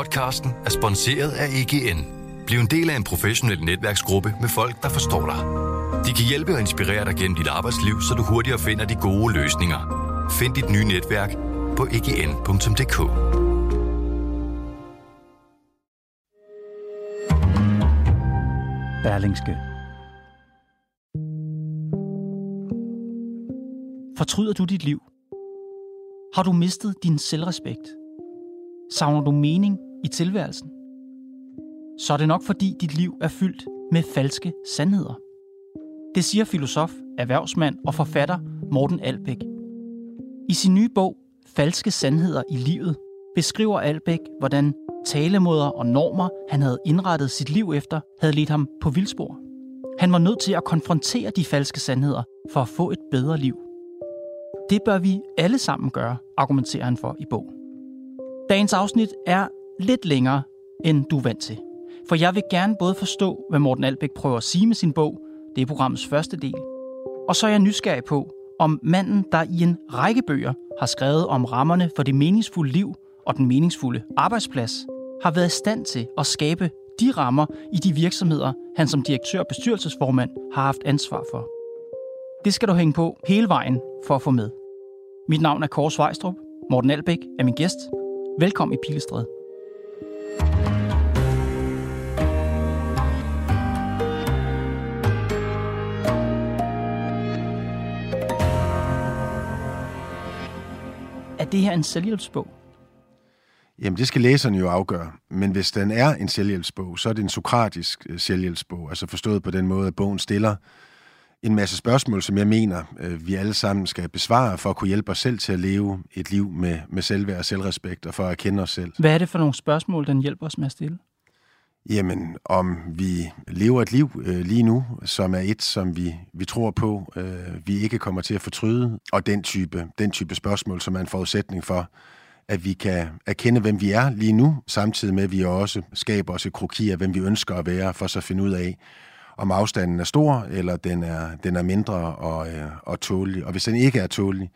Podcasten er sponsoreret af EGN. Bliv en del af en professionel netværksgruppe med folk, der forstår dig. De kan hjælpe og inspirere dig gennem dit arbejdsliv, så du hurtigere finder de gode løsninger. Find dit nye netværk på egn.dk. Berlingske. Fortryder du dit liv? Har du mistet din selvrespekt? Savner du mening i tilværelsen? Så er det nok fordi dit liv er fyldt med falske sandheder. Det siger filosof, erhvervsmand og forfatter Morten Albæk. I sin nye bog Falske sandheder i livet beskriver Albæk, hvordan talemåder og normer, han havde indrettet sit liv efter, havde ledt ham på vildspor. Han var nødt til at konfrontere de falske sandheder for at få et bedre liv. Det bør vi alle sammen gøre, argumenterer han for i bogen. Dagens afsnit er lidt længere, end du er vant til. For jeg vil gerne både forstå, hvad Morten Albæk prøver at sige med sin bog, det er programmets første del, og så er jeg nysgerrig på, om manden, der i en række bøger har skrevet om rammerne for det meningsfulde liv og den meningsfulde arbejdsplads, har været i stand til at skabe de rammer i de virksomheder, han som direktør og bestyrelsesformand har haft ansvar for. Det skal du hænge på hele vejen for at få med. Mit navn er Kåre Svejstrup. Morten Albæk er min gæst. Velkommen i Pilestræde. Det her en selvhjælpsbog? Jamen, det skal læseren jo afgøre. Men hvis den er en selvhjælpsbog, så er det en sokratisk øh, selvhjælpsbog. Altså forstået på den måde, at bogen stiller en masse spørgsmål, som jeg mener, øh, vi alle sammen skal besvare for at kunne hjælpe os selv til at leve et liv med, med selvværd og selvrespekt og for at kende os selv. Hvad er det for nogle spørgsmål, den hjælper os med at stille? Jamen, om vi lever et liv øh, lige nu, som er et, som vi, vi tror på, øh, vi ikke kommer til at fortryde, og den type, den type spørgsmål, som er en forudsætning for, at vi kan erkende, hvem vi er lige nu, samtidig med, at vi også skaber os et kroki af, hvem vi ønsker at være, for så at finde ud af, om afstanden er stor, eller den er, den er mindre og, øh, og tålig. Og hvis den ikke er tålig,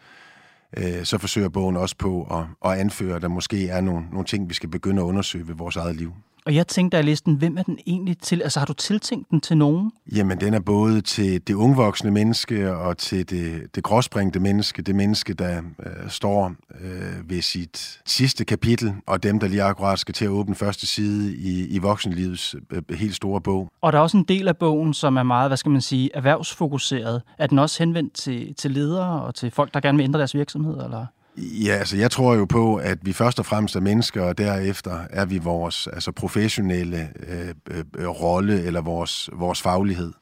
øh, så forsøger bogen også på at, at anføre, at der måske er nogle, nogle ting, vi skal begynde at undersøge ved vores eget liv. Og jeg tænkte, da jeg læste den, hvem er den egentlig til? Altså har du tiltænkt den til nogen? Jamen, den er både til det ungvoksne menneske og til det, det gråspringte menneske, det menneske, der øh, står øh, ved sit sidste kapitel, og dem, der lige akkurat skal til at åbne første side i, i voksenlivets øh, helt store bog. Og der er også en del af bogen, som er meget, hvad skal man sige, erhvervsfokuseret. Er den også henvendt til, til ledere og til folk, der gerne vil ændre deres virksomhed, eller? Ja, altså jeg tror jo på, at vi først og fremmest er mennesker, og derefter er vi vores altså professionelle øh, øh, rolle eller vores, vores faglighed.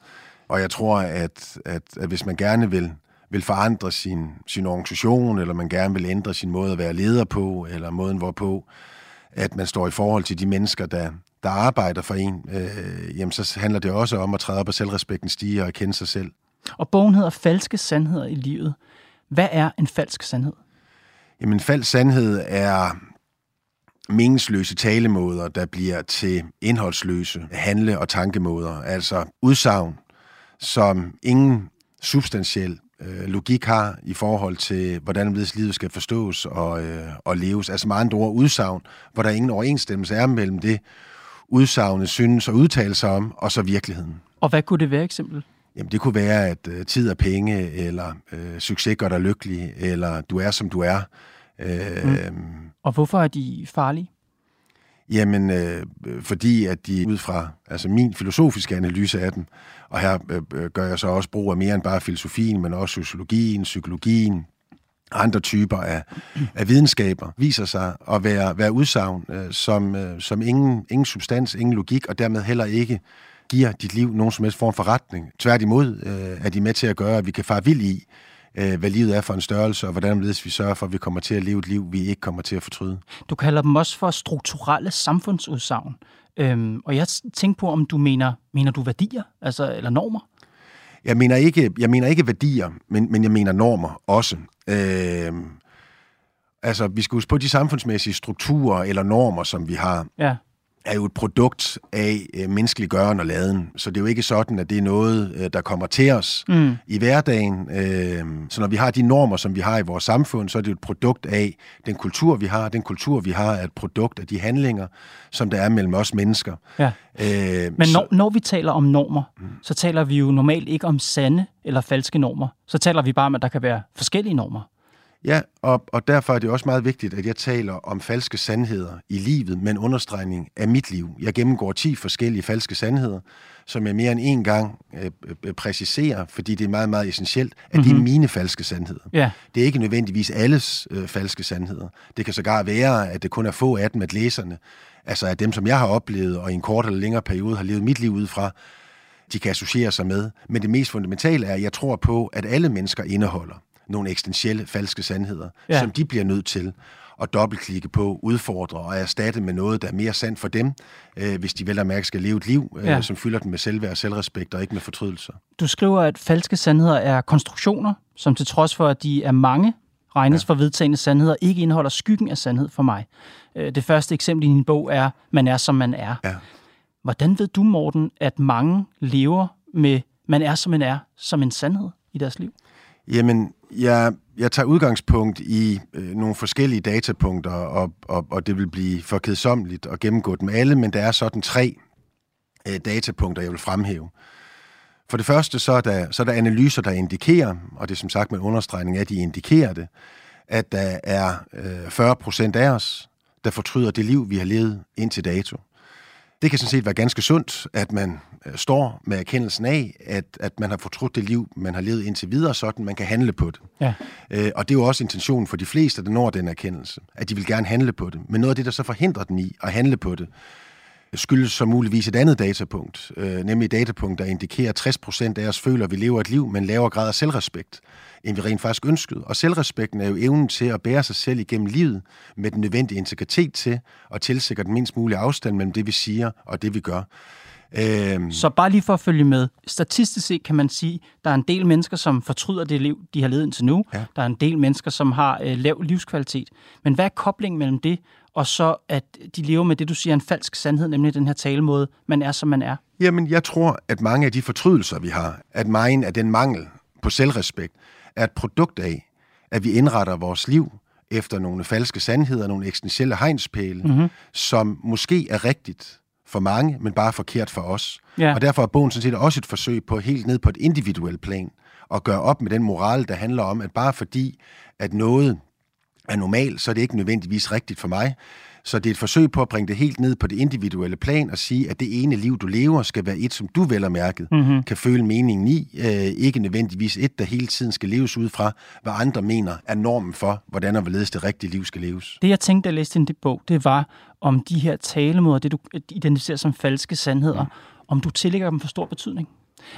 Og jeg tror, at, at, at hvis man gerne vil, vil forandre sin, sin organisation, eller man gerne vil ændre sin måde at være leder på, eller måden hvorpå, at man står i forhold til de mennesker, der, der arbejder for en, øh, jamen så handler det også om at træde op og selvrespekten stige og erkende sig selv. Og bogen hedder Falske Sandheder i livet. Hvad er en falsk sandhed? Jamen, falsk sandhed er meningsløse talemåder, der bliver til indholdsløse handle- og tankemåder. Altså udsagn, som ingen substantiel øh, logik har i forhold til, hvordan livet skal forstås og, øh, og leves. Altså med andre ord udsagn, hvor der ingen overensstemmelse er mellem det, udsagnet synes og udtale sig om, og så virkeligheden. Og hvad kunne det være eksempel? Jamen det kunne være, at øh, tid er penge, eller øh, succes gør dig lykkelig, eller du er som du er. Øh, mm. Og hvorfor er de farlige? Jamen, øh, fordi at de ud fra altså min filosofiske analyse af dem, og her øh, gør jeg så også brug af mere end bare filosofien, men også sociologien, psykologien, andre typer af, af videnskaber, viser sig at være, være udsagn, øh, som, øh, som ingen, ingen substans, ingen logik, og dermed heller ikke giver dit liv nogen som helst form for retning. Tværtimod øh, er de med til at gøre, at vi kan fare vild i, øh, hvad livet er for en størrelse, og hvordan vi sørger for, at vi kommer til at leve et liv, vi ikke kommer til at fortryde. Du kalder dem også for strukturelle samfundsudsagn. Øhm, og jeg tænker på, om du mener, mener du værdier, altså, eller normer? Jeg mener ikke, jeg mener ikke værdier, men, men jeg mener normer også. Øh, altså, vi skal huske på de samfundsmæssige strukturer eller normer, som vi har. Ja. Er jo et produkt af øh, menneskelig gøren og laden. Så det er jo ikke sådan, at det er noget, øh, der kommer til os mm. i hverdagen. Øh, så når vi har de normer, som vi har i vores samfund, så er det jo et produkt af den kultur, vi har. Den kultur, vi har, er et produkt af de handlinger, som der er mellem os mennesker. Ja. Øh, Men når, når vi taler om normer, mm. så taler vi jo normalt ikke om sande eller falske normer. Så taler vi bare om, at der kan være forskellige normer. Ja, og, og derfor er det også meget vigtigt, at jeg taler om falske sandheder i livet med en understregning af mit liv. Jeg gennemgår 10 forskellige falske sandheder, som jeg mere end en gang øh, øh, præciserer, fordi det er meget, meget essentielt, at mm-hmm. det er mhm. mine falske sandheder. Ja. Det er ikke nødvendigvis alles øh, falske sandheder. Det kan sågar være, at det kun er få af dem, at læserne, altså at dem, som jeg har oplevet, og i en kort eller længere periode har levet mit liv ud fra, de kan associere sig med. Men det mest fundamentale er, at jeg tror på, at alle mennesker indeholder nogle eksistentielle falske sandheder, ja. som de bliver nødt til at dobbeltklikke på, udfordre og erstatte med noget, der er mere sandt for dem, øh, hvis de vel og mærke skal leve et liv, øh, ja. som fylder dem med selvværd og selvrespekt og ikke med fortrydelser. Du skriver, at falske sandheder er konstruktioner, som til trods for, at de er mange, regnes ja. for vedtagende sandheder, ikke indeholder skyggen af sandhed for mig. Øh, det første eksempel i din bog er, man er, som man er. Ja. Hvordan ved du, Morten, at mange lever med, man er, som man er, som en sandhed i deres liv? Jamen, jeg, jeg tager udgangspunkt i øh, nogle forskellige datapunkter, og, og, og det vil blive for kedsomligt at gennemgå dem alle, men der er sådan tre øh, datapunkter, jeg vil fremhæve. For det første, så er, der, så er der analyser, der indikerer, og det er som sagt med understregning af, at de indikerer det, at der er øh, 40 procent af os, der fortryder det liv, vi har levet indtil dato. Det kan sådan set være ganske sundt, at man øh, står med erkendelsen af, at, at man har fortrudt det liv, man har levet indtil videre, sådan man kan handle på det. Ja. Øh, og det er jo også intentionen for de fleste, der når den erkendelse, at de vil gerne handle på det. Men noget af det, der så forhindrer dem i at handle på det, skyldes så muligvis et andet datapunkt, øh, nemlig et datapunkt, der indikerer, at 60% af os føler, at vi lever et liv med en lavere grad af selvrespekt, end vi rent faktisk ønskede. Og selvrespekten er jo evnen til at bære sig selv igennem livet med den nødvendige integritet til at tilsikre den mindst mulige afstand mellem det, vi siger og det, vi gør. Øhm. Så bare lige for at følge med. Statistisk set kan man sige, der er en del mennesker, som fortryder det liv, de har levet indtil nu. Ja. Der er en del mennesker, som har øh, lav livskvalitet. Men hvad er koblingen mellem det, og så at de lever med det, du siger, en falsk sandhed, nemlig den her talemåde, man er, som man er? Jamen, jeg tror, at mange af de fortrydelser, vi har, at meget af den mangel på selvrespekt, er et produkt af, at vi indretter vores liv efter nogle falske sandheder, nogle eksistentielle hegnspæle, mm-hmm. som måske er rigtigt, for mange, men bare forkert for os. Ja. Og derfor er bogen sådan set også et forsøg på helt ned på et individuelt plan at gøre op med den moral, der handler om, at bare fordi, at noget er normalt, så er det ikke nødvendigvis rigtigt for mig. Så det er et forsøg på at bringe det helt ned på det individuelle plan og sige, at det ene liv, du lever, skal være et, som du vel og mærket mm-hmm. kan føle meningen i. Øh, ikke nødvendigvis et, der hele tiden skal leves ud fra, hvad andre mener er normen for, hvordan og hvorledes det rigtige liv skal leves. Det, jeg tænkte, da jeg læste i din bog, det var om de her talemåder, det du identificerer som falske sandheder, mm. om du tillægger dem for stor betydning.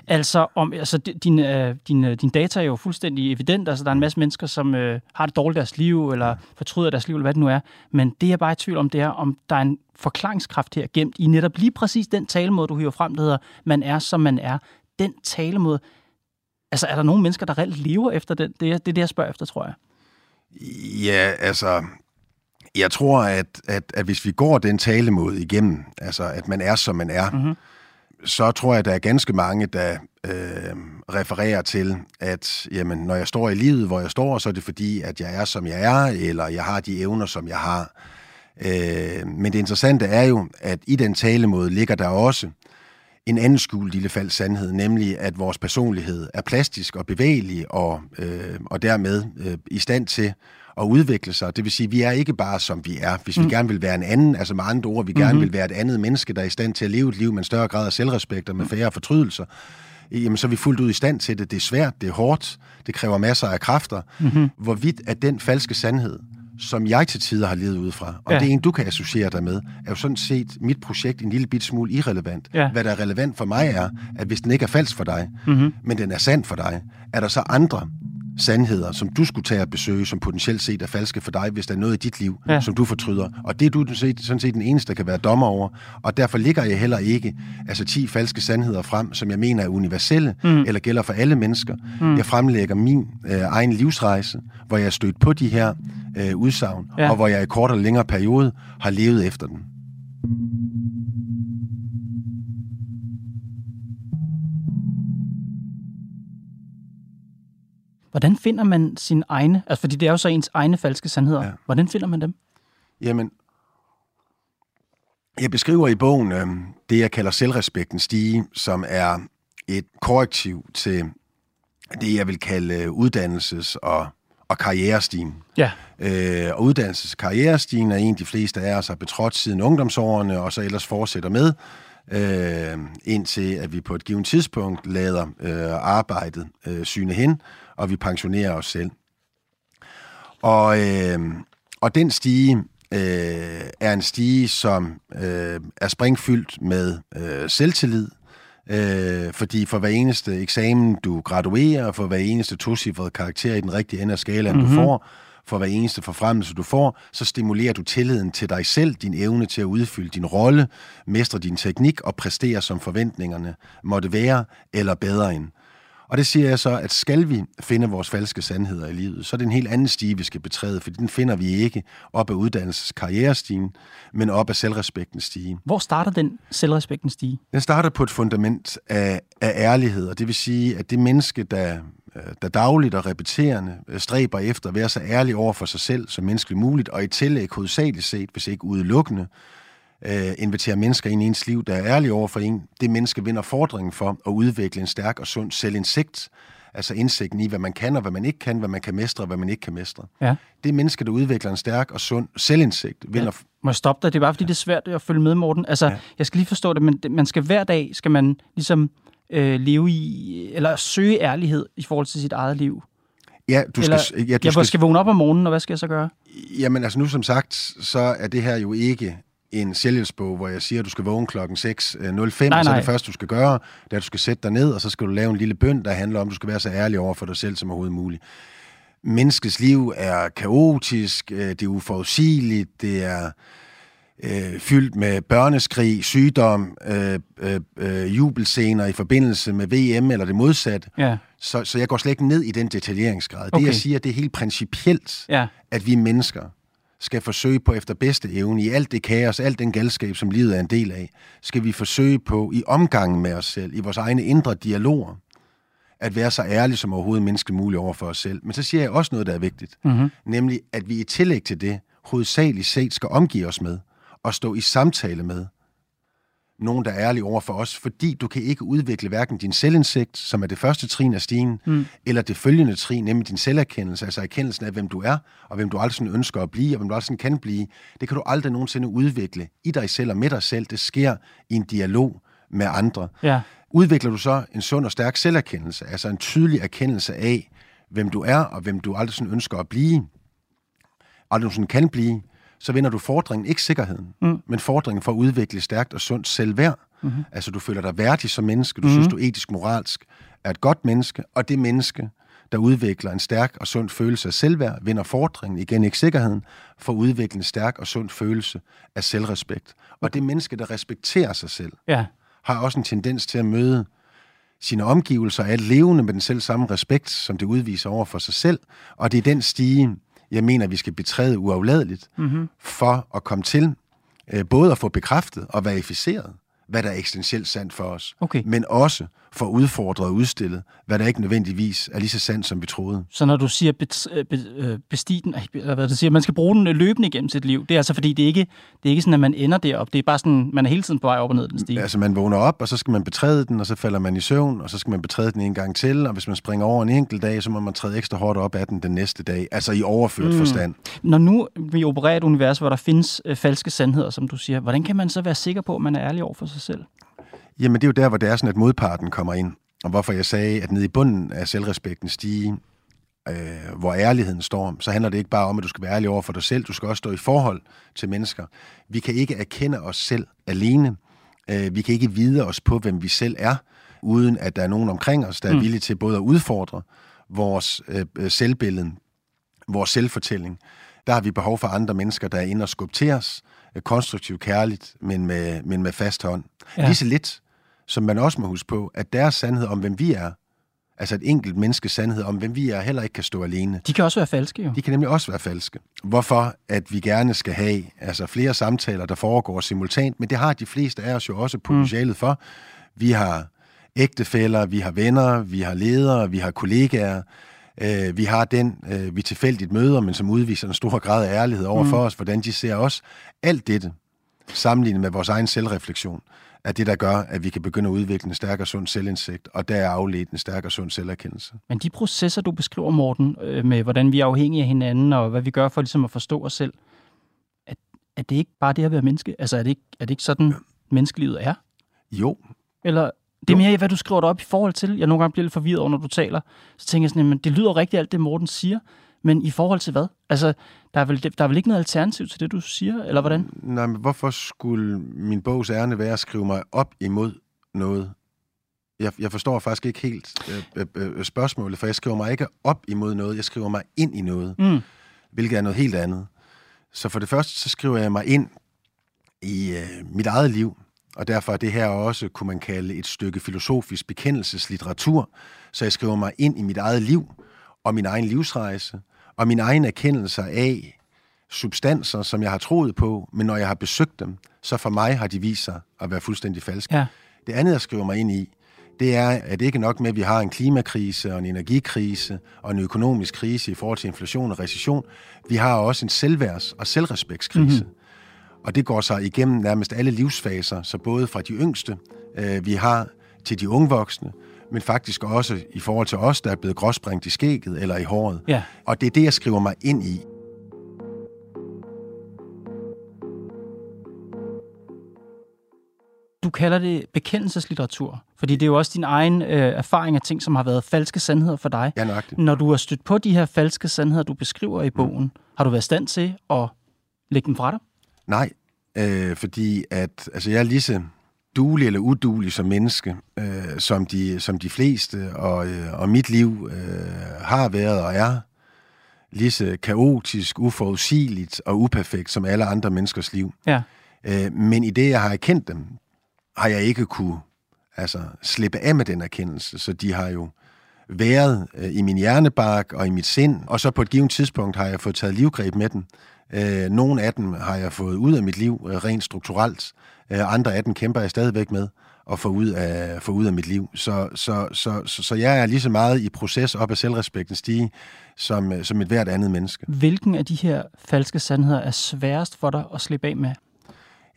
Altså, om, altså din, øh, din, øh, din data er jo fuldstændig evident. Altså, der er en masse mennesker, som øh, har det dårligt i deres liv, eller fortryder deres liv, eller hvad det nu er. Men det, jeg er bare i tvivl om, det er, om der er en forklaringskraft her gemt i netop lige præcis den talemåde, du hiver frem, der hedder, man er, som man er. Den talemåde. Altså, er der nogle mennesker, der reelt lever efter den? Det er det, er det jeg spørger efter, tror jeg. Ja, altså, jeg tror, at, at, at hvis vi går den talemåde igennem, altså at man er, som man er, mm-hmm så tror jeg, at der er ganske mange, der øh, refererer til, at jamen, når jeg står i livet, hvor jeg står, så er det fordi, at jeg er, som jeg er, eller jeg har de evner, som jeg har. Øh, men det interessante er jo, at i den talemåde ligger der også en anden skjult lille fald sandhed, nemlig at vores personlighed er plastisk og bevægelig, og, øh, og dermed øh, i stand til at udvikle sig. Det vil sige, vi er ikke bare som vi er. Hvis mm. vi gerne vil være en anden, altså med andre ord, vi gerne mm-hmm. vil være et andet menneske, der er i stand til at leve et liv med en større grad af selvrespekt og med færre fortrydelser, jamen så er vi fuldt ud i stand til det. Det er svært, det er hårdt, det kræver masser af kræfter. Mm-hmm. Hvorvidt at den falske sandhed, som jeg til tider har levet ud fra, og ja. det er en, du kan associere dig med, er jo sådan set mit projekt en lille bit smule irrelevant. Ja. Hvad der er relevant for mig er, at hvis den ikke er falsk for dig, mm-hmm. men den er sand for dig, er der så andre, sandheder, som du skulle tage at besøge, som potentielt set er falske for dig, hvis der er noget i dit liv, ja. som du fortryder. Og det er du sådan set den eneste, der kan være dommer over. Og derfor ligger jeg heller ikke altså 10 falske sandheder frem, som jeg mener er universelle, mm. eller gælder for alle mennesker. Mm. Jeg fremlægger min øh, egen livsrejse, hvor jeg er stødt på de her øh, udsagn, ja. og hvor jeg i kort eller længere periode har levet efter den. Hvordan finder man sin egne, altså fordi det er jo så ens egne falske sandheder. Ja. Hvordan finder man dem? Jamen, jeg beskriver i bogen øh, det, jeg kalder selvrespekten stige, som er et korrektiv til det, jeg vil kalde øh, uddannelses- og, og karrierestigen. Ja. Øh, og uddannelses- og karrierestigen er en, de fleste af os har betrådt siden ungdomsårene, og så ellers fortsætter med, øh, indtil at vi på et givet tidspunkt lader øh, arbejdet øh, syne hen, og vi pensionerer os selv. Og, øh, og den stige øh, er en stige, som øh, er springfyldt med øh, selvtillid, øh, fordi for hver eneste eksamen, du graduerer, for hver eneste tocifrede karakter i den rigtige ende af skalaen, mm-hmm. du får, for hver eneste forfremmelse, du får, så stimulerer du tilliden til dig selv, din evne til at udfylde din rolle, mestre din teknik og præstere som forventningerne måtte være, eller bedre end. Og det siger jeg så, at skal vi finde vores falske sandheder i livet, så er det en helt anden stige, vi skal betræde, for den finder vi ikke op af uddannelses- karrierestigen, men op af selvrespektens stige. Hvor starter den selvrespekten stige? Den starter på et fundament af, af ærlighed, og det vil sige, at det menneske, der, øh, der dagligt og repeterende øh, stræber efter at være så ærlig over for sig selv som menneskeligt muligt, og i tillæg hovedsageligt set, hvis ikke udelukkende, øh, inviterer mennesker ind i ens liv, der er ærlige over for en, det menneske vinder fordringen for at udvikle en stærk og sund selvindsigt, altså indsigten i, hvad man kan og hvad man ikke kan, hvad man kan mestre og hvad man ikke kan mestre. Ja. Det menneske, der udvikler en stærk og sund selvindsigt, vinder... Ja. Må jeg stoppe dig? Det er bare, fordi det er svært at følge med, Morten. Altså, ja. jeg skal lige forstå det, men man skal hver dag, skal man ligesom øh, leve i, eller søge ærlighed i forhold til sit eget liv. Ja, du eller, skal, ja, du jeg skal, skal vågne op om morgenen, og hvad skal jeg så gøre? Jamen altså nu som sagt, så er det her jo ikke en selvhjælpsbog, hvor jeg siger, at du skal vågne klokken 6.05, Nej, og så er det første, du skal gøre, det er, at du skal sætte dig ned, og så skal du lave en lille bøn, der handler om, at du skal være så ærlig over for dig selv som overhovedet muligt. Menneskets liv er kaotisk, øh, det er uforudsigeligt, det er øh, fyldt med børneskrig, sygdom, øh, øh, øh, jubelscener i forbindelse med VM eller det modsatte. Ja. Så, så jeg går slet ikke ned i den detaljeringsgrad. Okay. Det jeg siger, det er helt principielt, Ja. at vi mennesker skal forsøge på efter bedste evne, i alt det kaos, alt den galskab, som livet er en del af, skal vi forsøge på i omgangen med os selv, i vores egne indre dialoger, at være så ærlige som overhovedet menneskeligt muligt over for os selv. Men så siger jeg også noget, der er vigtigt, mm-hmm. nemlig at vi i tillæg til det, hovedsageligt set skal omgive os med, og stå i samtale med, nogen, der er ærlige over for os, fordi du kan ikke udvikle hverken din selvindsigt, som er det første trin af stigen, mm. eller det følgende trin, nemlig din selverkendelse, altså erkendelsen af, hvem du er, og hvem du aldrig sådan ønsker at blive, og hvem du aldrig sådan kan blive. Det kan du aldrig nogensinde udvikle i dig selv og med dig selv. Det sker i en dialog med andre. Ja. Udvikler du så en sund og stærk selverkendelse, altså en tydelig erkendelse af, hvem du er, og hvem du aldrig sådan ønsker at blive, aldrig sådan kan blive, så vinder du fordringen, ikke sikkerheden, mm. men fordringen for at udvikle stærkt og sundt selvværd. Mm-hmm. Altså, du føler dig værdig som menneske, du mm-hmm. synes, du etisk moralsk er et godt menneske, og det menneske, der udvikler en stærk og sund følelse af selvværd, vinder fordringen, igen ikke sikkerheden, for at udvikle en stærk og sund følelse af selvrespekt. Og det menneske, der respekterer sig selv, Ja. har også en tendens til at møde sine omgivelser er levende med den selv samme respekt, som det udviser over for sig selv. Og det er den stige, jeg mener, vi skal betræde uafladeligt mm-hmm. for at komme til øh, både at få bekræftet og verificeret, hvad der er eksistentielt sandt for os, Okay. men også for udfordret og udstillet, hvad der ikke nødvendigvis er lige så sandt, som vi troede. Så når du siger bet, øh, be, øh, bestige den, eller hvad du siger, man skal bruge den løbende igennem sit liv, det er altså fordi, det er ikke, det er ikke sådan, at man ender derop. Det er bare sådan, man er hele tiden på vej op og ned ad den stige. Altså man vågner op, og så skal man betræde den, og så falder man i søvn, og så skal man betræde den en gang til, og hvis man springer over en enkelt dag, så må man træde ekstra hårdt op af den den næste dag, altså i overført mm. forstand. Når nu vi opererer et univers, hvor der findes øh, falske sandheder, som du siger, hvordan kan man så være sikker på, at man er ærlig over for sig selv? Jamen det er jo der, hvor det er sådan, at modparten kommer ind. Og hvorfor jeg sagde, at nede i bunden af selvrespekten stige, øh, hvor ærligheden står, så handler det ikke bare om, at du skal være ærlig over for dig selv, du skal også stå i forhold til mennesker. Vi kan ikke erkende os selv alene. Øh, vi kan ikke vide os på, hvem vi selv er, uden at der er nogen omkring os, der er villige til både at udfordre vores øh, øh, selvbillede, vores selvfortælling. Der har vi behov for andre mennesker, der er inde og skubbe til os, konstruktivt kærligt, men med, men med fast hånd. Ja. Lige så lidt, som man også må huske på, at deres sandhed om, hvem vi er, altså et enkelt menneskes sandhed om, hvem vi er, heller ikke kan stå alene. De kan også være falske, jo. De kan nemlig også være falske. Hvorfor at vi gerne skal have altså flere samtaler, der foregår simultant, men det har de fleste af os jo også potentialet for. Vi har ægtefæller, vi har venner, vi har ledere, vi har kollegaer, Øh, vi har den, øh, vi tilfældigt møder, men som udviser en stor grad af ærlighed over mm. for os, hvordan de ser os. Alt dette, sammenlignet med vores egen selvreflektion, er det, der gør, at vi kan begynde at udvikle en stærkere sund selvindsigt, og der er afledt en stærkere sund selverkendelse. Men de processer, du beskriver, Morten, øh, med hvordan vi er afhængige af hinanden, og hvad vi gør for ligesom at forstå os selv, er, er det ikke bare det at være menneske? Altså er det ikke, er det ikke sådan, menneskelivet er? Jo. Eller det er mere, hvad du skriver det op i forhold til. Jeg nogle gange bliver lidt forvirret over, når du taler. Så tænker jeg sådan, at det lyder rigtigt alt det, Morten siger, men i forhold til hvad? Altså, der er, vel, der er vel ikke noget alternativ til det, du siger, eller hvordan? Nej, men hvorfor skulle min bogs ærne være at skrive mig op imod noget? Jeg, jeg forstår faktisk ikke helt øh, øh, øh, spørgsmålet, for jeg skriver mig ikke op imod noget, jeg skriver mig ind i noget, mm. hvilket er noget helt andet. Så for det første, så skriver jeg mig ind i øh, mit eget liv, og derfor er det her også, kunne man kalde, et stykke filosofisk bekendelseslitteratur. Så jeg skriver mig ind i mit eget liv og min egen livsrejse, og min egen erkendelse af substanser, som jeg har troet på, men når jeg har besøgt dem, så for mig har de vist sig at være fuldstændig falske. Ja. Det andet, jeg skriver mig ind i, det er, at det ikke nok med, at vi har en klimakrise og en energikrise og en økonomisk krise i forhold til inflation og recession. Vi har også en selvværds- og selvrespektskrise. Mm-hmm. Og det går sig igennem nærmest alle livsfaser, så både fra de yngste, øh, vi har, til de unge voksne, men faktisk også i forhold til os, der er blevet gråsprængt i skægget eller i håret. Ja. Og det er det, jeg skriver mig ind i. Du kalder det bekendelseslitteratur, fordi det er jo også din egen øh, erfaring af ting, som har været falske sandheder for dig. Ja, nøjagtigt. Når du har stødt på de her falske sandheder, du beskriver i bogen, mm. har du været i stand til at lægge dem fra dig? Nej, øh, fordi at, altså jeg er lige så duelig eller udulig som menneske, øh, som, de, som de fleste, og, øh, og mit liv øh, har været og er lige så kaotisk, uforudsigeligt og uperfekt som alle andre menneskers liv. Ja. Øh, men i det, jeg har erkendt dem, har jeg ikke kunne altså, slippe af med den erkendelse, så de har jo været øh, i min hjernebark og i mit sind, og så på et givet tidspunkt har jeg fået taget livgreb med den, Øh, nogle af dem har jeg fået ud af mit liv øh, rent strukturelt. Øh, andre af dem kæmper jeg stadigvæk med at få ud af, få ud af mit liv. Så, så, så, så, så jeg er lige så meget i proces op ad selvrespekten stige, som, øh, som et hvert andet menneske. Hvilken af de her falske sandheder er sværest for dig at slippe af med?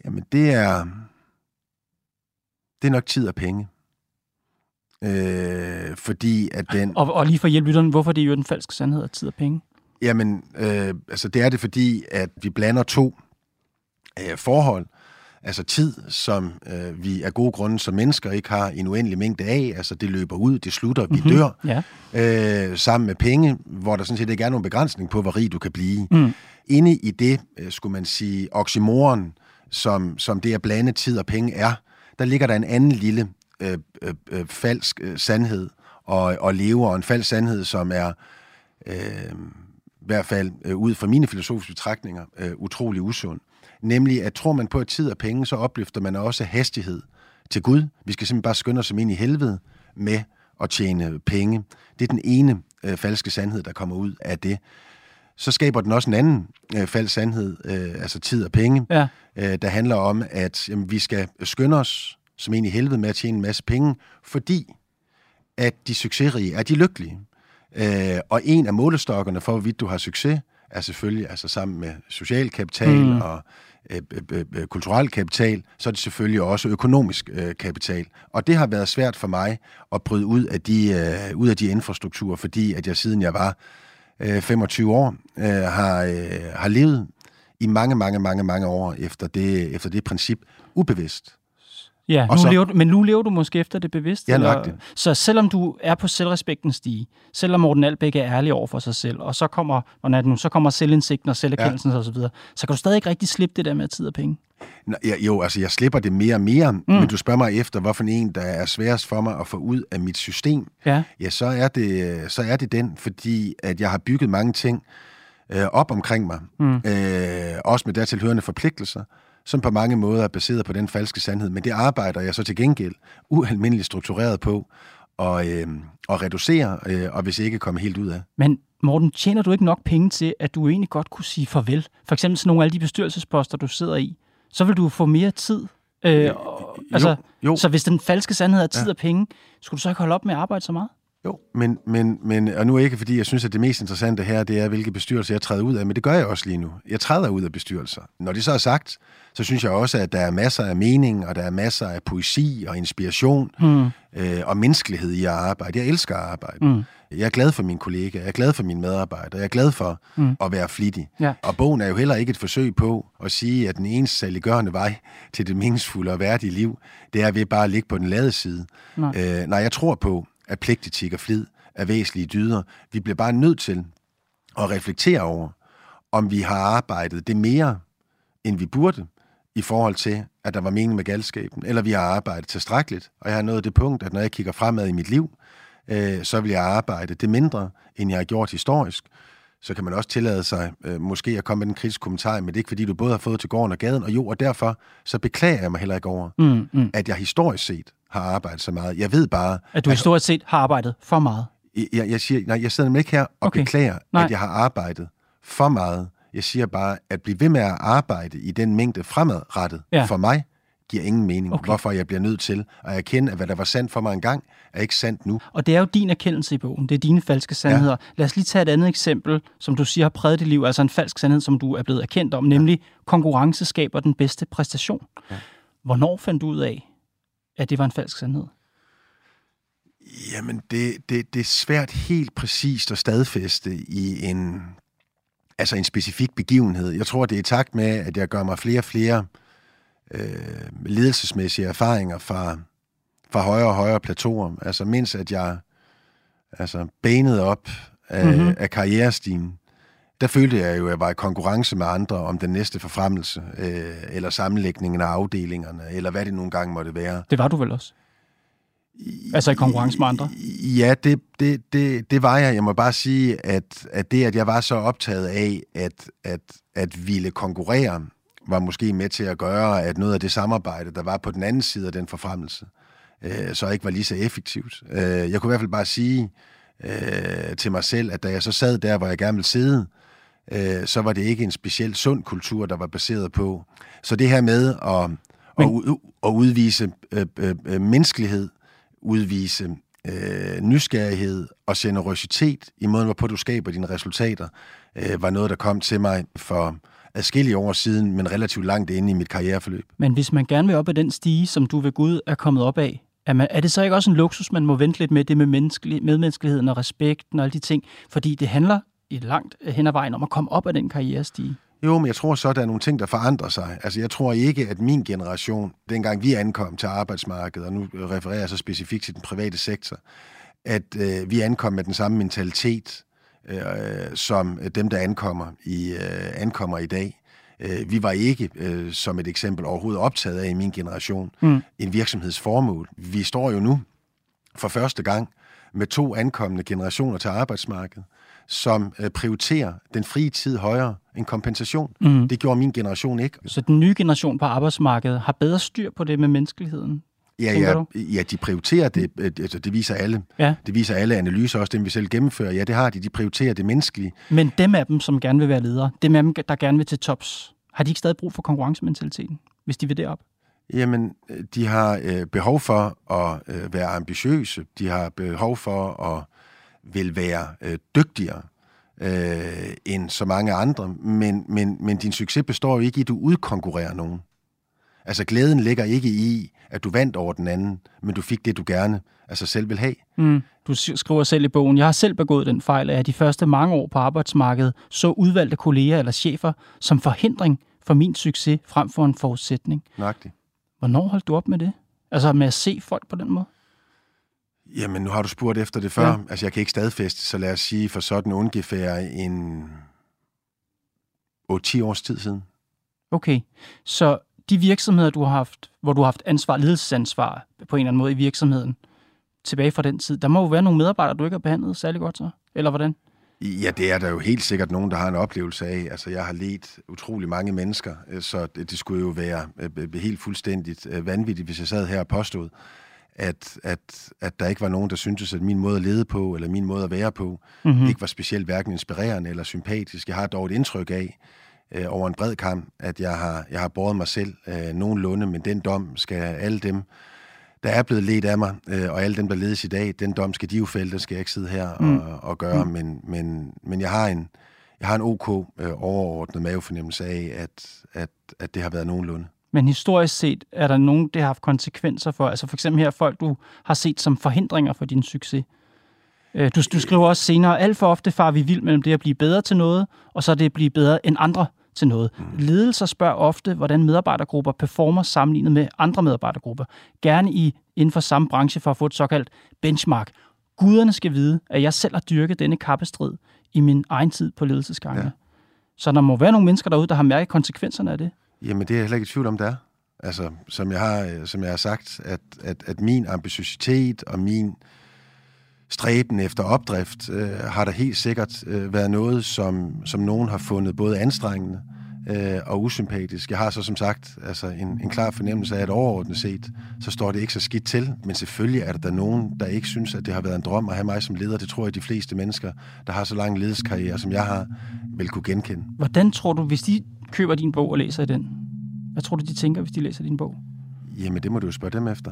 Jamen, det er, det er nok tid og penge. Øh, fordi at den... Og, og lige for at hjælpe lytteren, hvorfor det er jo den falske sandhed af tid og penge? Jamen, øh, altså det er det, fordi at vi blander to øh, forhold. Altså tid, som øh, vi af gode grunde som mennesker ikke har en uendelig mængde af. Altså det løber ud, det slutter, vi mm-hmm. dør. Ja. Øh, sammen med penge, hvor der sådan set ikke er nogen begrænsning på, hvor rig du kan blive. Mm. Inde i det, øh, skulle man sige, oxymoron, som, som det at blande tid og penge er, der ligger der en anden lille øh, øh, øh, falsk øh, sandhed og, og lever, og en falsk sandhed, som er... Øh, hvert fald øh, ud fra mine filosofiske betragtninger, øh, utrolig usund. Nemlig, at tror man på at tid og penge, så opløfter man også hastighed til Gud. Vi skal simpelthen bare skynde os ind i helvede med at tjene penge. Det er den ene øh, falske sandhed, der kommer ud af det. Så skaber den også en anden øh, falsk sandhed, øh, altså tid og penge, ja. øh, der handler om, at jamen, vi skal skynde os som ind i helvede med at tjene en masse penge, fordi at de succesrige er de lykkelige. Øh, og en af målestokkerne for, hvorvidt du har succes, er selvfølgelig altså sammen med social kapital mm. og øh, øh, øh, kulturel kapital, så er det selvfølgelig også økonomisk øh, kapital. Og det har været svært for mig at bryde ud af de, øh, ud af de infrastrukturer, fordi at jeg siden jeg var øh, 25 år øh, har, øh, har levet i mange, mange, mange, mange år efter det, efter det princip ubevidst. Ja, nu så, lever, men nu lever du måske efter det bevidst. Ja, eller, så selvom du er på selvrespektens stige, selvom Morten Albæk er ærlig over for sig selv, og så kommer, og nu, så kommer selvindsigten og selverkendelsen ja. osv., så, videre, så kan du stadig ikke rigtig slippe det der med tid og penge. Nå, ja, jo, altså jeg slipper det mere og mere, mm. men du spørger mig efter, hvorfor en, der er sværest for mig at få ud af mit system. Ja, ja så, er det, så er det den, fordi at jeg har bygget mange ting øh, op omkring mig, mm. øh, også med dertilhørende forpligtelser, som på mange måder er baseret på den falske sandhed, men det arbejder jeg så til gengæld ualmindeligt struktureret på og, øh, og reducere, øh, og hvis ikke komme helt ud af. Men Morten, tjener du ikke nok penge til, at du egentlig godt kunne sige farvel? For eksempel sådan nogle af de bestyrelsesposter, du sidder i. Så vil du få mere tid. Øh, og, altså, jo, jo. Så hvis den falske sandhed er tid ja. og penge, skulle du så ikke holde op med at arbejde så meget? Jo, men, men, men, og nu ikke, fordi jeg synes, at det mest interessante her, det er, hvilke bestyrelser jeg træder ud af, men det gør jeg også lige nu. Jeg træder ud af bestyrelser. Når det så er sagt, så synes jeg også, at der er masser af mening, og der er masser af poesi og inspiration mm. øh, og menneskelighed i at arbejde. Jeg elsker at arbejde. Mm. Jeg er glad for mine kollegaer, jeg er glad for mine medarbejdere, jeg er glad for mm. at være flittig. Ja. Og bogen er jo heller ikke et forsøg på at sige, at den eneste saliggørende vej til det meningsfulde og værdige liv, det er ved bare at ligge på den lade side. Nej. Øh, nej, jeg tror på, at pligtetik og flid er væsentlige dyder. Vi bliver bare nødt til at reflektere over, om vi har arbejdet det mere, end vi burde, i forhold til, at der var mening med galskaben, eller vi har arbejdet tilstrækkeligt. Og jeg har nået det punkt, at når jeg kigger fremad i mit liv, øh, så vil jeg arbejde det mindre, end jeg har gjort historisk. Så kan man også tillade sig øh, måske at komme med en kritisk kommentar, men det er ikke fordi, du både har fået til gården og gaden, og jo, og derfor så beklager jeg mig heller ikke over, mm, mm. at jeg historisk set har arbejdet så meget. Jeg ved bare... At du historisk set har arbejdet for meget? Jeg, jeg, siger, nej, jeg sidder nemlig ikke her og okay. beklager, nej. at jeg har arbejdet for meget. Jeg siger bare, at blive ved med at arbejde i den mængde fremadrettet ja. for mig, giver ingen mening. Okay. Hvorfor jeg bliver nødt til at erkende, at hvad der var sandt for mig engang, er ikke sandt nu. Og det er jo din erkendelse i bogen. Det er dine falske sandheder. Ja. Lad os lige tage et andet eksempel, som du siger har præget dit liv, altså en falsk sandhed, som du er blevet erkendt om, nemlig ja. konkurrence skaber den bedste præstation. Ja. Hvornår fandt du ud af, at det var en falsk sandhed? Jamen, det, det, det er svært helt præcist at stadfæste i en, altså en specifik begivenhed. Jeg tror, det er i takt med, at jeg gør mig flere og flere øh, ledelsesmæssige erfaringer fra, fra højere og højere plateauer. Altså, mens at jeg altså, banede op af, mm-hmm. af karrierestigen, der følte jeg jo, at jeg var i konkurrence med andre om den næste forfremmelse, øh, eller sammenlægningen af afdelingerne, eller hvad det nogle gange måtte være. Det var du vel også? Altså i konkurrence med andre? Ja, det, det, det, det var jeg. Jeg må bare sige, at, at det, at jeg var så optaget af at, at, at ville konkurrere, var måske med til at gøre, at noget af det samarbejde, der var på den anden side af den forfremmelse, øh, så ikke var lige så effektivt. Øh, jeg kunne i hvert fald bare sige øh, til mig selv, at da jeg så sad der, hvor jeg gerne ville sidde, øh, så var det ikke en specielt sund kultur, der var baseret på. Så det her med at, Men... at, at udvise øh, øh, øh, menneskelighed, udvise øh, nysgerrighed og generøsitet i måden, hvorpå du skaber dine resultater, øh, var noget, der kom til mig for adskillige år siden, men relativt langt inde i mit karriereforløb. Men hvis man gerne vil op ad den stige, som du ved Gud er kommet op af, er, man, er det så ikke også en luksus, man må vente lidt med, det med medmenneskeligheden og respekten og alle de ting? Fordi det handler i langt hen ad vejen om at komme op ad den karrierestige. Jo, men jeg tror så, at der er nogle ting, der forandrer sig. Altså, jeg tror ikke, at min generation, dengang vi ankom til arbejdsmarkedet, og nu refererer jeg så specifikt til den private sektor, at øh, vi ankom med den samme mentalitet, øh, som dem, der ankommer i, øh, ankommer i dag. Øh, vi var ikke, øh, som et eksempel, overhovedet optaget af i min generation mm. en virksomhedsformål. Vi står jo nu for første gang med to ankommende generationer til arbejdsmarkedet, som øh, prioriterer den frie tid højere end kompensation. Mm. Det gjorde min generation ikke. Så den nye generation på arbejdsmarkedet har bedre styr på det med menneskeligheden? Ja, ja, ja, de prioriterer det, øh, altså det viser alle. Ja. Det viser alle analyser, også dem vi selv gennemfører. Ja, det har de, de prioriterer det menneskelige. Men dem af dem, som gerne vil være ledere, dem af dem, der gerne vil til tops, har de ikke stadig brug for konkurrencementaliteten, hvis de vil derop? Jamen, øh, de har øh, behov for at øh, være ambitiøse. De har behov for at vil være øh, dygtigere øh, end så mange andre. Men, men, men din succes består jo ikke i, at du udkonkurrerer nogen. Altså glæden ligger ikke i, at du vandt over den anden, men du fik det, du gerne altså selv vil have. Mm. Du skriver selv i bogen, jeg har selv begået den fejl, at jeg de første mange år på arbejdsmarkedet så udvalgte kolleger eller chefer som forhindring for min succes frem for en forudsætning. Nøjagtigt. Hvornår holdt du op med det? Altså med at se folk på den måde? Jamen, nu har du spurgt efter det før. Ja. Altså, jeg kan ikke stadfæste, så lad os sige for sådan ungefær en 8-10 års tid siden. Okay, så de virksomheder, du har haft, hvor du har haft ansvar, ledelsesansvar på en eller anden måde i virksomheden, tilbage fra den tid, der må jo være nogle medarbejdere, du ikke har behandlet særlig godt så, eller hvordan? Ja, det er der jo helt sikkert nogen, der har en oplevelse af. Altså, jeg har let utrolig mange mennesker, øh, så det, skulle jo være øh, helt fuldstændigt øh, vanvittigt, hvis jeg sad her og påstod, at, at, at der ikke var nogen, der syntes, at min måde at lede på, eller min måde at være på, mm-hmm. ikke var specielt hverken inspirerende eller sympatisk. Jeg har dog et indtryk af, øh, over en bred kamp, at jeg har, jeg har båret mig selv øh, nogenlunde, men den dom skal alle dem, der er blevet let af mig, øh, og alle dem, der ledes i dag, den dom skal de jo fælde, der skal jeg ikke sidde her mm. og, og gøre, mm. men, men, men jeg har en, jeg har en ok øh, overordnet mavefornemmelse af, at, at, at det har været nogenlunde. Men historisk set, er der nogen, det har haft konsekvenser for? Altså for eksempel her folk, du har set som forhindringer for din succes. Øh, du, du skriver også senere, alt for ofte far vi vild mellem det at blive bedre til noget, og så det at blive bedre end andre til noget. Mm. Ledelser spørger ofte, hvordan medarbejdergrupper performer sammenlignet med andre medarbejdergrupper. Gerne i inden for samme branche for at få et såkaldt benchmark. Guderne skal vide, at jeg selv har dyrket denne kappestrid i min egen tid på ledelsesgangen. Ja. Så der må være nogle mennesker derude, der har mærket konsekvenserne af det. Jamen, det er jeg heller ikke i tvivl om, det er. Altså, som jeg har, øh, som jeg har sagt, at, at, at min ambitiøsitet og min stræben efter opdrift øh, har der helt sikkert øh, været noget, som, som nogen har fundet både anstrengende øh, og usympatisk. Jeg har så som sagt altså en, en klar fornemmelse af, at overordnet set, så står det ikke så skidt til. Men selvfølgelig er der der nogen, der ikke synes, at det har været en drøm at have mig som leder. Det tror jeg, de fleste mennesker, der har så lang ledelseskarriere, som jeg har, vil kunne genkende. Hvordan tror du, hvis de køber din bog og læser den, hvad tror du, de tænker, hvis de læser din bog? Jamen, det må du jo spørge dem efter.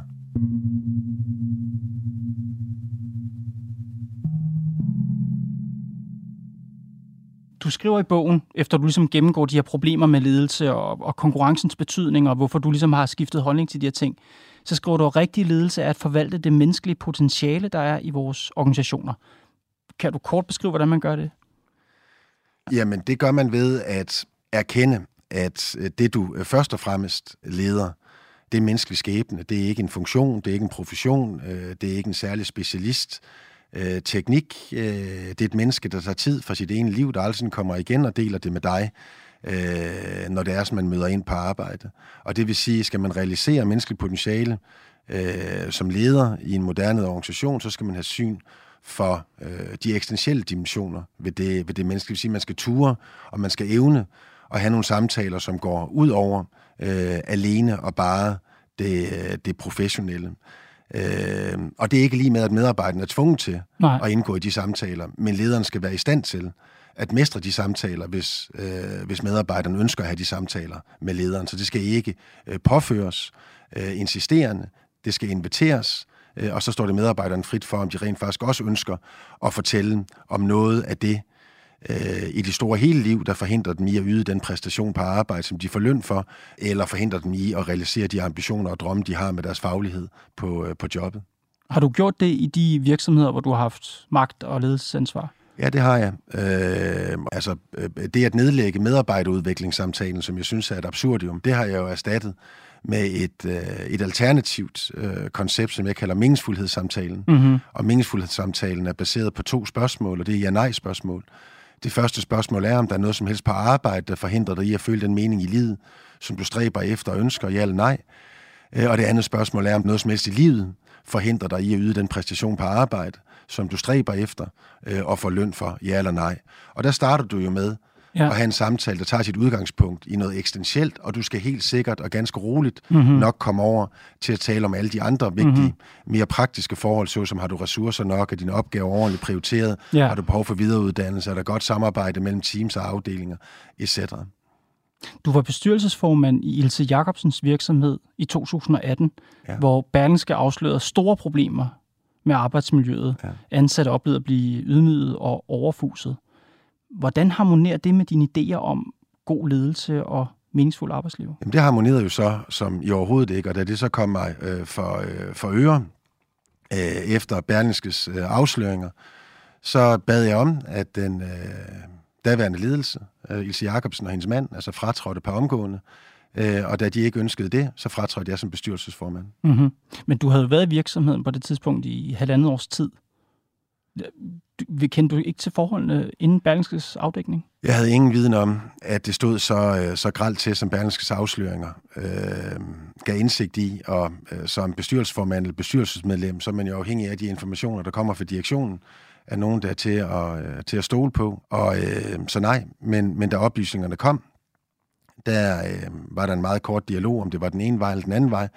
du skriver i bogen, efter du ligesom gennemgår de her problemer med ledelse og, og konkurrencens betydning, og hvorfor du ligesom har skiftet holdning til de her ting, så skriver du, at rigtig ledelse er at forvalte det menneskelige potentiale, der er i vores organisationer. Kan du kort beskrive, hvordan man gør det? Jamen, det gør man ved at erkende, at øh, det du øh, først og fremmest leder, det er menneskelig skæbne. Det er ikke en funktion, det er ikke en profession, øh, det er ikke en særlig specialist øh, teknik. Øh, det er et menneske, der tager tid for sit ene liv, der aldrig kommer igen og deler det med dig, øh, når det er, som man møder ind på arbejde. Og det vil sige, skal man realisere menneskeligt potentiale øh, som leder i en moderne organisation, så skal man have syn for øh, de eksistentielle dimensioner ved det, ved det menneske. Det vil sige, at man skal ture, og man skal evne at have nogle samtaler, som går ud over øh, alene og bare det, det professionelle. Øh, og det er ikke lige med, at medarbejderne er tvunget til Nej. at indgå i de samtaler, men lederen skal være i stand til at mestre de samtaler, hvis, øh, hvis medarbejderne ønsker at have de samtaler med lederen. Så det skal ikke øh, påføres øh, insisterende, det skal inviteres, øh, og så står det medarbejderne frit for, om de rent faktisk også ønsker at fortælle om noget af det, øh, i det store hele liv, der forhindrer dem i at yde den præstation på arbejde, som de får løn for, eller forhindrer dem i at realisere de ambitioner og drømme, de har med deres faglighed på, øh, på jobbet. Har du gjort det i de virksomheder, hvor du har haft magt og ledelsesansvar? Ja, det har jeg. Øh, altså, øh, det at nedlægge medarbejderudviklingssamtalen, som jeg synes er et absurdium, det har jeg jo erstattet med et, øh, et alternativt øh, koncept, som jeg kalder meningsfuldhedssamtalen. Mm-hmm. Og meningsfuldhedssamtalen er baseret på to spørgsmål, og det er ja-nej-spørgsmål. Det første spørgsmål er, om der er noget som helst på arbejde, der forhindrer dig i at føle den mening i livet, som du stræber efter og ønsker, ja eller nej. Øh, og det andet spørgsmål er, om noget som helst i livet forhindrer dig i at yde den præstation på arbejde, som du stræber efter øh, og får løn for, ja eller nej. Og der starter du jo med, ja. og have en samtale, der tager sit udgangspunkt i noget eksistentielt, og du skal helt sikkert og ganske roligt mm-hmm. nok komme over til at tale om alle de andre vigtige, mm-hmm. mere praktiske forhold, såsom har du ressourcer nok, er dine opgaver ordentligt prioriteret, ja. har du behov for videreuddannelse, er der godt samarbejde mellem teams og afdelinger, etc. Du var bestyrelsesformand i Ilse Jacobsens virksomhed i 2018, ja. hvor Berlingske afslørede store problemer med arbejdsmiljøet. Ja. Ansatte oplevede at blive ydmyget og overfuset. Hvordan harmonerer det med dine idéer om god ledelse og meningsfuld arbejdsliv? Jamen, det harmonerede jo så som i overhovedet ikke, og da det så kom mig øh, for, øh, for øre øh, efter Berlingskes øh, afsløringer, så bad jeg om, at den øh, daværende ledelse, øh, Ilse Jacobsen og hendes mand, altså fratrådte på omgående, øh, og da de ikke ønskede det, så fratrådte jeg som bestyrelsesformand. Mm-hmm. Men du havde været i virksomheden på det tidspunkt i halvandet års tid vi kendte du ikke til forholdene inden Berlingskes afdækning? Jeg havde ingen viden om, at det stod så, øh, så gralt til, som Berlingskes afsløringer øh, gav indsigt i, og øh, som bestyrelsesformand eller bestyrelsesmedlem, så er man jo afhængig af de informationer, der kommer fra direktionen, er nogen, der er til at, øh, til at stole på. Og øh, så nej, men, men da oplysningerne kom, der øh, var der en meget kort dialog, om det var den ene vej eller den anden vej,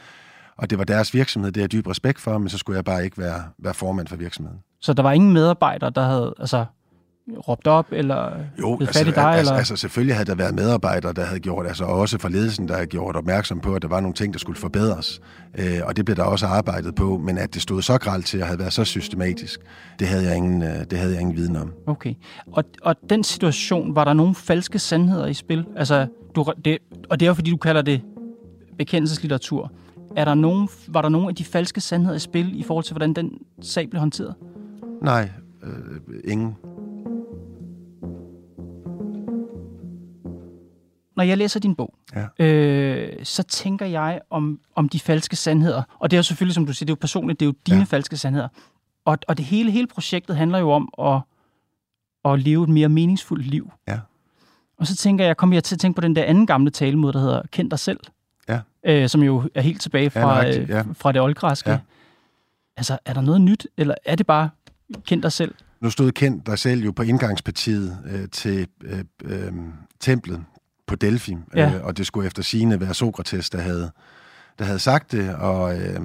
og det var deres virksomhed, det har jeg dyb respekt for, men så skulle jeg bare ikke være, være formand for virksomheden. Så der var ingen medarbejdere, der havde, altså råbt op, eller jo, altså, fat i dig? altså, eller? altså selvfølgelig havde der været medarbejdere, der havde gjort, altså også fra ledelsen, der havde gjort opmærksom på, at der var nogle ting, der skulle forbedres. Øh, og det blev der også arbejdet på, men at det stod så gralt til at have været så systematisk, det havde jeg ingen, øh, det havde jeg ingen viden om. Okay. Og, og den situation, var der nogle falske sandheder i spil? Altså, du, det, og det er jo fordi, du kalder det bekendelseslitteratur. Er der nogen, var der nogle af de falske sandheder i spil i forhold til, hvordan den sag blev håndteret? Nej, øh, ingen. Når jeg læser din bog, Ja. øh, så tænker jeg om, om de falske sandheder. Og det er jo selvfølgelig, som du siger, det er jo personligt, det er jo dine ja. Ja. falske sandheder. Og, og det hele, hele projektet handler jo om at, at leve et mere meningsfuldt liv. Ja. Og så tænker jeg, kommer jeg til at tænke på den der anden gamle talemåde, der hedder Kend dig selv. Ja. Øh, som jo er helt tilbage fra, ja. øh, fra det oldgræske. Ja. Altså, er der noget nyt, eller er det bare Kend dig selv? Nu stod kendt dig selv jo på indgangspartiet øh, til øh, øh, templet på Delphi, Ja. øh, og det skulle efter sigende være Sokrates, der havde, der havde sagt det, og, øh,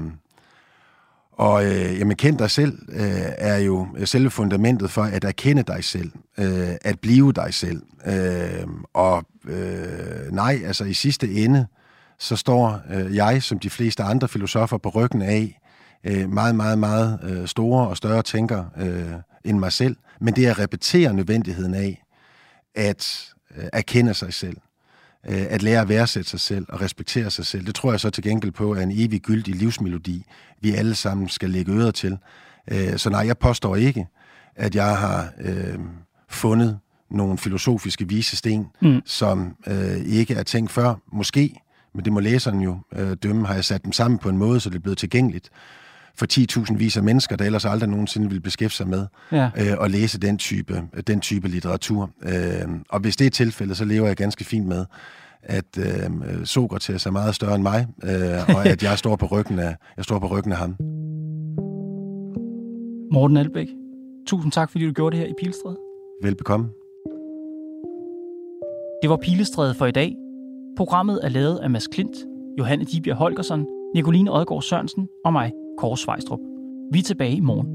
og øh, jamen, kend dig selv øh, er jo selve fundamentet for at erkende dig selv, øh, at blive dig selv. Øh, og øh, nej, altså i sidste ende, så står øh, jeg, som de fleste andre filosofer, på ryggen af øh, meget, meget, meget øh, store og større tænker øh, end mig selv. Men det er at repetere nødvendigheden af at øh, erkende sig selv. Øh, at lære at værdsætte sig selv og respektere sig selv. Det tror jeg så til gengæld på er en evig gyldig livsmelodi, vi alle sammen skal lægge øret til. Øh, så nej, jeg påstår ikke, at jeg har øh, fundet nogle filosofiske visesten, mm. som øh, ikke er tænkt før. Måske, men det må læseren jo øh, dømme, har jeg sat dem sammen på en måde, så det er blevet tilgængeligt for 10.000 vis af mennesker, der ellers aldrig nogensinde ville beskæftige sig med Ja. øh, og læse den type, den type litteratur. Øh, og hvis det er tilfældet, så lever jeg ganske fint med, at øh, Sokrates er meget større end mig, øh, og at jeg står på ryggen af, jeg står på ryggen af ham. Morten Albæk, tusind tak, fordi du gjorde det her i Pilstred. Velbekomme. Det var Pilestræde for i dag. Programmet er lavet af Mads Klint, Johanne Dibjerg Holgersen, Nicoline Odgaard Sørensen og mig, Kåre Svejstrup. Vi er tilbage i morgen.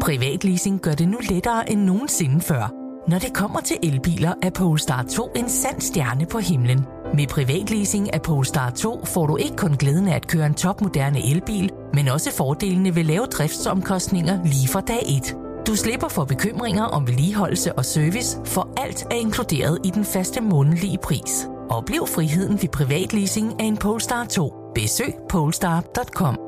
Privatleasing gør det nu lettere end nogensinde før. Når det kommer til elbiler, er Polestar 2 en sand stjerne på himlen. Med privatleasing af Polestar 2 får du ikke kun glæden af at køre en topmoderne elbil, men også fordelene ved lave driftsomkostninger lige fra dag 1. Du slipper for bekymringer om vedligeholdelse og service, for alt er inkluderet i den faste månedlige pris. Oplev friheden ved privatleasing af en Polestar 2. Besøg polestar.com.